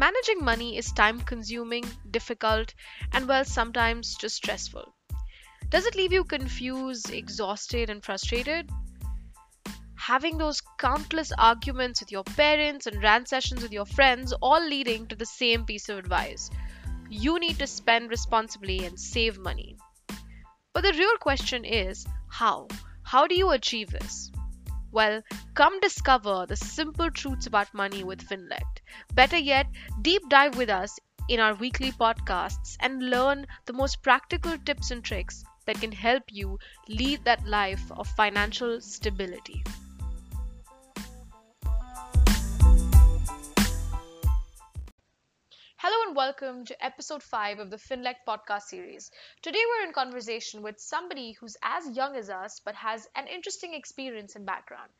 managing money is time consuming, difficult, and well, sometimes just stressful. Does it leave you confused, exhausted, and frustrated? Having those countless arguments with your parents and rant sessions with your friends, all leading to the same piece of advice you need to spend responsibly and save money. But the real question is how? How do you achieve this? Well, come discover the simple truths about money with Finlect. Better yet, deep dive with us in our weekly podcasts and learn the most practical tips and tricks that can help you lead that life of financial stability. Welcome to episode 5 of the Finlect podcast series. Today we're in conversation with somebody who's as young as us but has an interesting experience and background.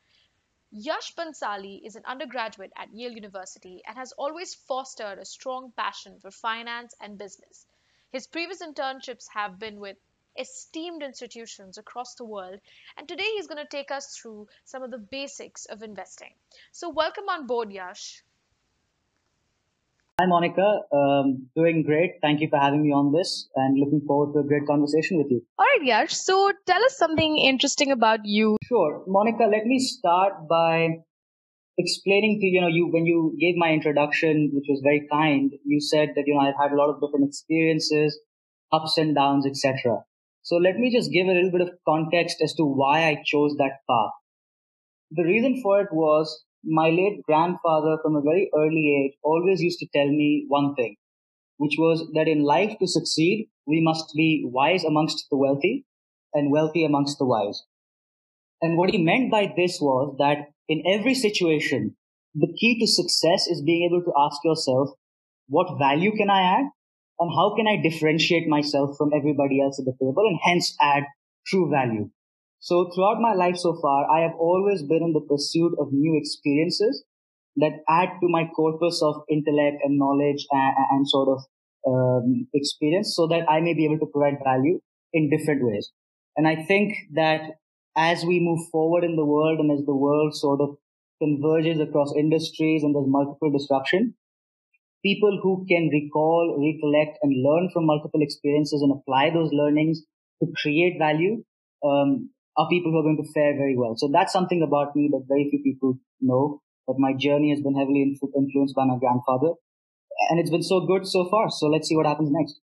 Yash Bansali is an undergraduate at Yale University and has always fostered a strong passion for finance and business. His previous internships have been with esteemed institutions across the world, and today he's going to take us through some of the basics of investing. So, welcome on board, Yash. Hi, Monica. Um, doing great. Thank you for having me on this and looking forward to a great conversation with you. All right, Yash. So tell us something interesting about you. Sure. Monica, let me start by explaining to you know you when you gave my introduction which was very kind you said that you know i've had a lot of different experiences ups and downs etc so let me just give a little bit of context as to why i chose that path the reason for it was my late grandfather from a very early age always used to tell me one thing, which was that in life to succeed, we must be wise amongst the wealthy and wealthy amongst the wise. And what he meant by this was that in every situation, the key to success is being able to ask yourself, what value can I add? And how can I differentiate myself from everybody else at the table and hence add true value? So throughout my life so far, I have always been in the pursuit of new experiences that add to my corpus of intellect and knowledge and, and sort of um, experience so that I may be able to provide value in different ways. And I think that as we move forward in the world and as the world sort of converges across industries and there's multiple disruption, people who can recall, recollect and learn from multiple experiences and apply those learnings to create value um, are people who are going to fare very well. So that's something about me that very few people know. That my journey has been heavily influenced by my grandfather, and it's been so good so far. So let's see what happens next.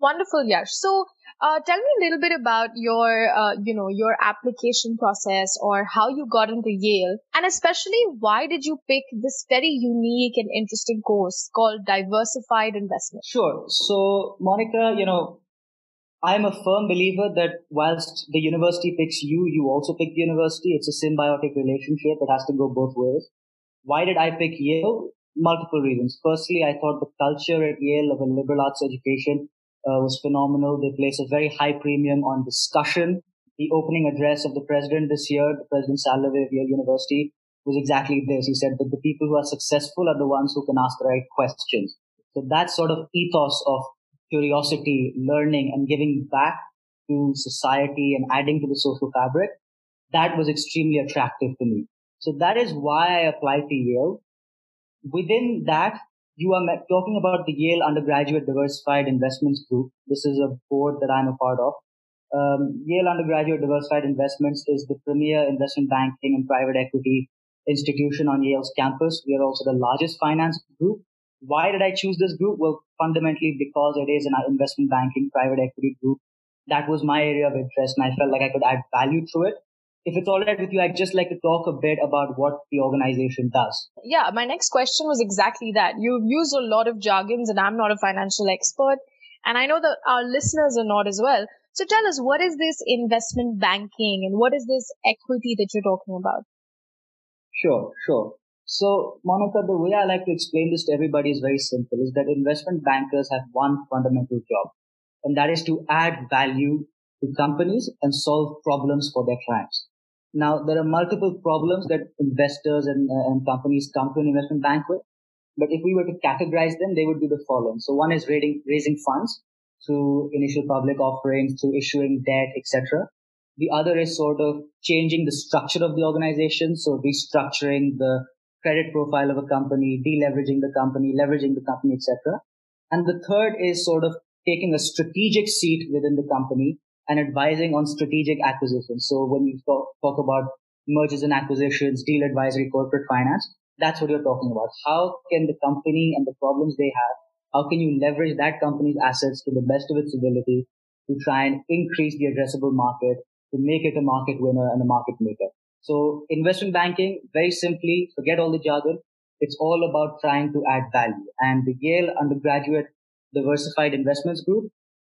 Wonderful, Yash. So uh, tell me a little bit about your, uh, you know, your application process or how you got into Yale, and especially why did you pick this very unique and interesting course called Diversified Investment? Sure. So, Monica, you know, I'm a firm believer that whilst the university picks you, you also pick the university. It's a symbiotic relationship. It has to go both ways. Why did I pick Yale? Multiple reasons. Firstly, I thought the culture at Yale of a liberal arts education uh, was phenomenal. They place a very high premium on discussion. The opening address of the president this year, the President Salovey of Yale University, was exactly this. He said that the people who are successful are the ones who can ask the right questions. So that sort of ethos of curiosity, learning, and giving back to society and adding to the social fabric, that was extremely attractive to me. So that is why I applied to Yale. Within that, you are talking about the Yale Undergraduate Diversified Investments Group. This is a board that I'm a part of. Um, Yale Undergraduate Diversified Investments is the premier investment banking and private equity institution on Yale's campus. We are also the largest finance group why did I choose this group? Well, fundamentally because it is an investment banking private equity group. That was my area of interest and I felt like I could add value through it. If it's all right with you, I'd just like to talk a bit about what the organization does. Yeah, my next question was exactly that. You've used a lot of jargons and I'm not a financial expert. And I know that our listeners are not as well. So tell us, what is this investment banking and what is this equity that you're talking about? Sure, sure. So, Monica, the way I like to explain this to everybody is very simple, is that investment bankers have one fundamental job, and that is to add value to companies and solve problems for their clients. Now, there are multiple problems that investors and, uh, and companies come to an investment bank with, but if we were to categorize them, they would be the following. So one is raising, raising funds through initial public offerings, through issuing debt, etc. The other is sort of changing the structure of the organization, so restructuring the credit profile of a company, deleveraging the company, leveraging the company, etc. And the third is sort of taking a strategic seat within the company and advising on strategic acquisitions. So when you talk, talk about mergers and acquisitions, deal advisory, corporate finance, that's what you're talking about. How can the company and the problems they have, how can you leverage that company's assets to the best of its ability to try and increase the addressable market, to make it a market winner and a market maker? So investment banking, very simply, forget all the jargon. It's all about trying to add value. And the Yale undergraduate diversified investments group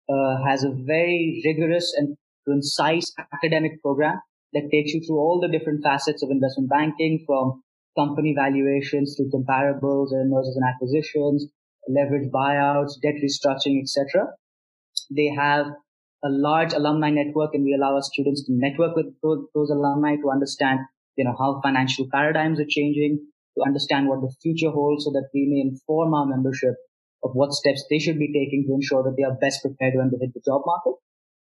uh, has a very rigorous and concise academic program that takes you through all the different facets of investment banking from company valuations to comparables and mergers and acquisitions, leverage buyouts, debt restructuring, etc. They have a large alumni network and we allow our students to network with those, those alumni to understand, you know, how financial paradigms are changing, to understand what the future holds so that we may inform our membership of what steps they should be taking to ensure that they are best prepared when they hit the job market.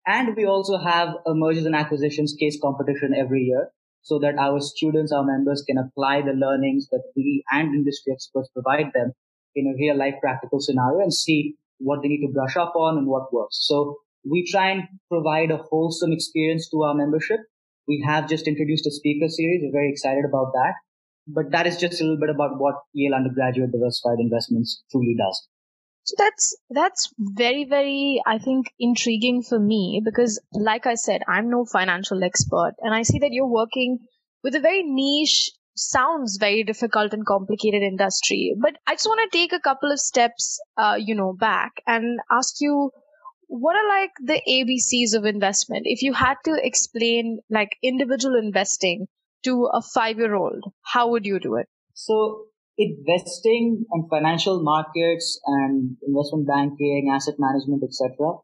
And we also have a mergers and acquisitions case competition every year so that our students, our members can apply the learnings that we and industry experts provide them in a real life practical scenario and see what they need to brush up on and what works. So we try and provide a wholesome experience to our membership. We have just introduced a speaker series. We're very excited about that. But that is just a little bit about what Yale Undergraduate Diversified Investments truly does. So that's that's very very I think intriguing for me because like I said I'm no financial expert and I see that you're working with a very niche sounds very difficult and complicated industry but I just want to take a couple of steps uh, you know back and ask you what are like the ABCs of investment if you had to explain like individual investing to a 5 year old how would you do it so investing and financial markets and investment banking, asset management, etc.,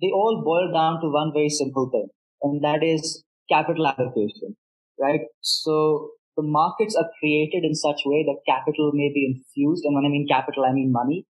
they all boil down to one very simple thing, and that is capital allocation, right? So the markets are created in such a way that capital may be infused, and when I mean capital, I mean money,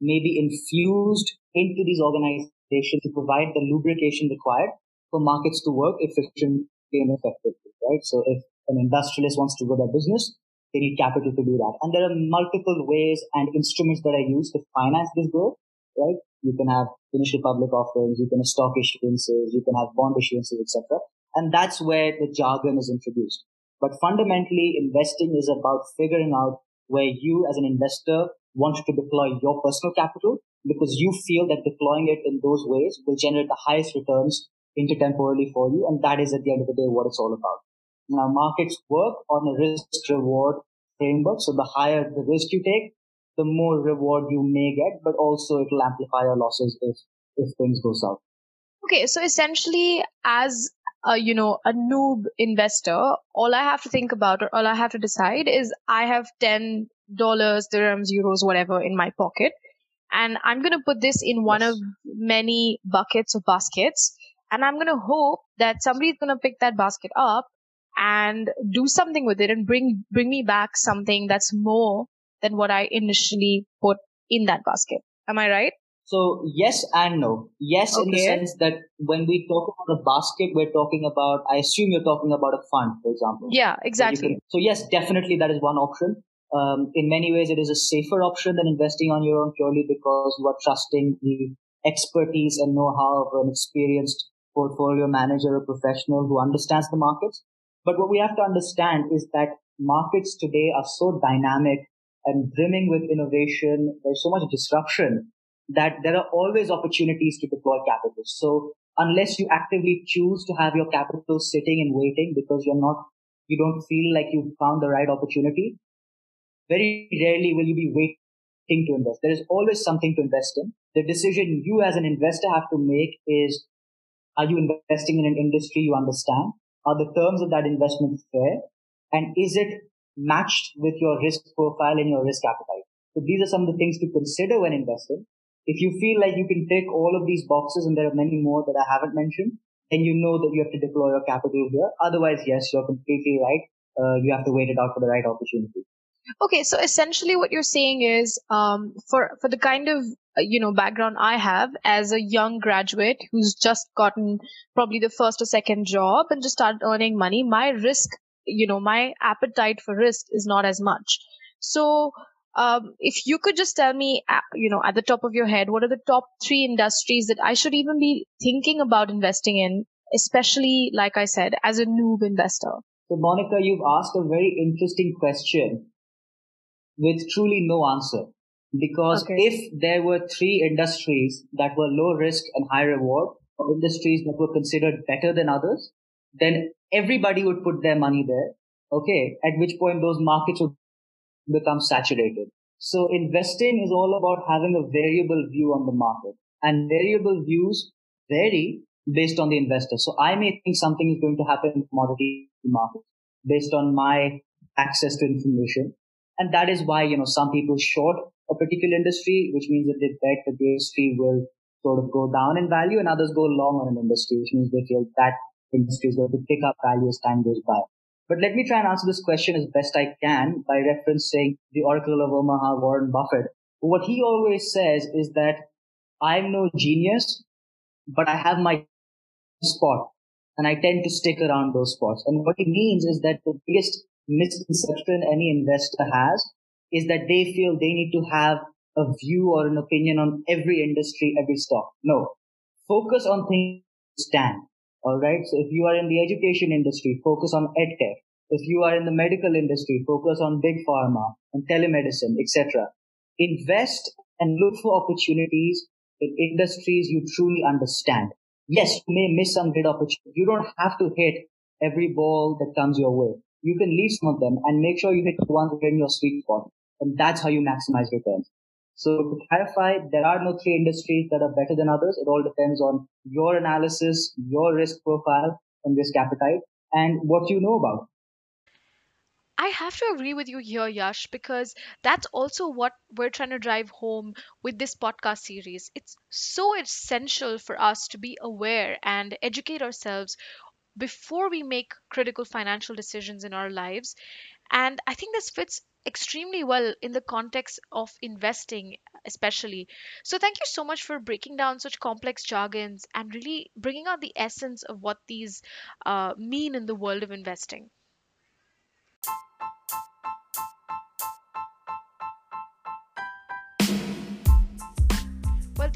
may be infused into these organizations to provide the lubrication required for markets to work efficiently and effectively, right? So if an industrialist wants to grow their business, they need capital to do that. And there are multiple ways and instruments that are used to finance this growth, right? You can have initial public offerings, you can have stock issuances, you can have bond issuances, etc. And that's where the jargon is introduced. But fundamentally, investing is about figuring out where you as an investor want to deploy your personal capital because you feel that deploying it in those ways will generate the highest returns intertemporally for you. And that is at the end of the day what it's all about. Now markets work on a risk reward framework. So the higher the risk you take, the more reward you may get, but also it will amplify your losses if, if things go south. Okay. So essentially as a, you know, a noob investor, all I have to think about or all I have to decide is I have $10, dirhams, euros, whatever in my pocket. And I'm going to put this in one yes. of many buckets or baskets. And I'm going to hope that somebody's going to pick that basket up and do something with it and bring bring me back something that's more than what I initially put in that basket. Am I right? So yes and no. Yes, okay. in the sense that when we talk about a basket, we're talking about. I assume you're talking about a fund, for example. Yeah, exactly. Can, so yes, definitely that is one option. Um, in many ways, it is a safer option than investing on your own purely because you are trusting the expertise and know-how of an experienced portfolio manager or professional who understands the markets. But what we have to understand is that markets today are so dynamic and brimming with innovation. There's so much disruption that there are always opportunities to deploy capital. So unless you actively choose to have your capital sitting and waiting because you're not, you don't feel like you've found the right opportunity, very rarely will you be waiting to invest. There is always something to invest in. The decision you as an investor have to make is, are you investing in an industry you understand? Are the terms of that investment fair? And is it matched with your risk profile and your risk appetite? So these are some of the things to consider when investing. If you feel like you can tick all of these boxes and there are many more that I haven't mentioned, then you know that you have to deploy your capital here. Otherwise, yes, you're completely right. Uh, you have to wait it out for the right opportunity. Okay, so essentially what you're saying is, um, for for the kind of uh, you know background I have as a young graduate who's just gotten probably the first or second job and just started earning money, my risk you know my appetite for risk is not as much. So um, if you could just tell me uh, you know at the top of your head what are the top three industries that i should even be thinking about investing in especially like i said as a noob investor? So monica you've asked a very interesting question with truly no answer because okay. if there were three industries that were low risk and high reward or industries that were considered better than others then everybody would put their money there. Okay. At which point those markets would become saturated. So investing is all about having a variable view on the market and variable views vary based on the investor. So I may think something is going to happen in commodity market based on my access to information. And that is why, you know, some people short a particular industry, which means that they bet that the industry will sort of go down in value and others go long on an industry, which means they feel that industry is going to pick up value as time goes by. But let me try and answer this question as best I can by referencing the Oracle of Omaha, Warren Buffett. What he always says is that I'm no genius, but I have my spot and I tend to stick around those spots. And what he means is that the biggest misconception any investor has is that they feel they need to have a view or an opinion on every industry, every stock. No. Focus on things stand. All right. So if you are in the education industry, focus on edtech. If you are in the medical industry, focus on big pharma and telemedicine, etc. Invest and look for opportunities in industries you truly understand. Yes, you may miss some great opportunities. You don't have to hit every ball that comes your way. You can leave some of them and make sure you hit the ones in your sweet spot. And that's how you maximize returns. So to clarify, there are no three industries that are better than others. It all depends on your analysis, your risk profile and risk appetite and what you know about. I have to agree with you here, Yash, because that's also what we're trying to drive home with this podcast series. It's so essential for us to be aware and educate ourselves before we make critical financial decisions in our lives. And I think this fits extremely well in the context of investing especially so thank you so much for breaking down such complex jargons and really bringing out the essence of what these uh, mean in the world of investing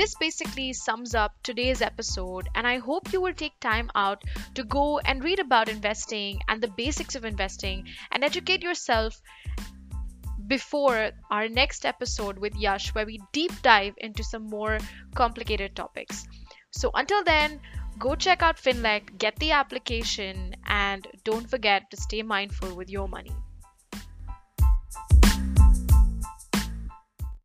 this basically sums up today's episode, and I hope you will take time out to go and read about investing and the basics of investing and educate yourself before our next episode with Yash, where we deep dive into some more complicated topics. So until then, go check out Finlect, get the application, and don't forget to stay mindful with your money.